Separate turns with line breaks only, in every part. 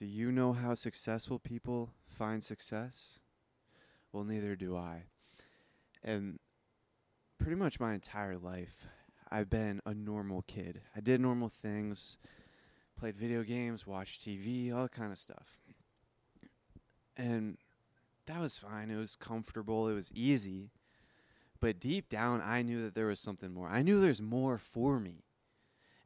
Do you know how successful people find success? Well, neither do I. And pretty much my entire life, I've been a normal kid. I did normal things, played video games, watched TV, all that kind of stuff. And that was fine. It was comfortable, it was easy. But deep down, I knew that there was something more. I knew there's more for me.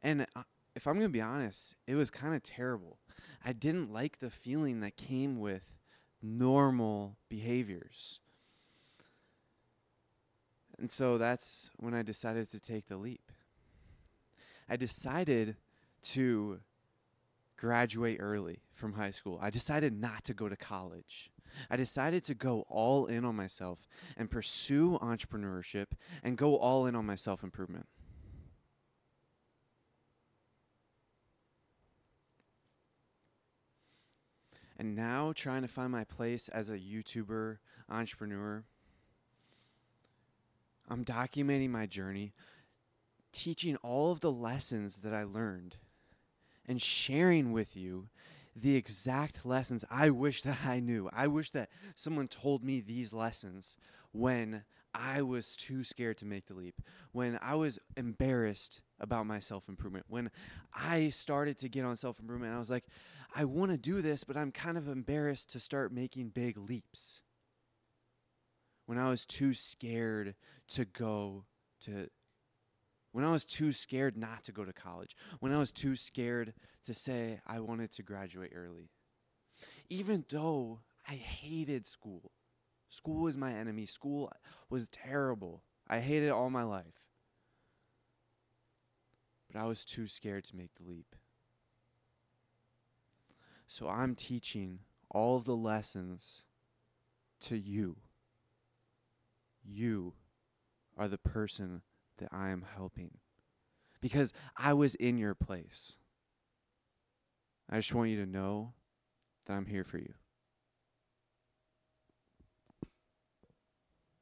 And uh, if I'm going to be honest, it was kind of terrible. I didn't like the feeling that came with normal behaviors. And so that's when I decided to take the leap. I decided to graduate early from high school. I decided not to go to college. I decided to go all in on myself and pursue entrepreneurship and go all in on my self improvement. And now, trying to find my place as a YouTuber, entrepreneur, I'm documenting my journey, teaching all of the lessons that I learned, and sharing with you the exact lessons I wish that I knew. I wish that someone told me these lessons when I was too scared to make the leap, when I was embarrassed about my self improvement, when I started to get on self improvement. I was like, I want to do this, but I'm kind of embarrassed to start making big leaps. When I was too scared to go to, when I was too scared not to go to college, when I was too scared to say I wanted to graduate early. Even though I hated school, school was my enemy, school was terrible. I hated it all my life. But I was too scared to make the leap. So I'm teaching all of the lessons to you. You are the person that I am helping because I was in your place. I just want you to know that I'm here for you.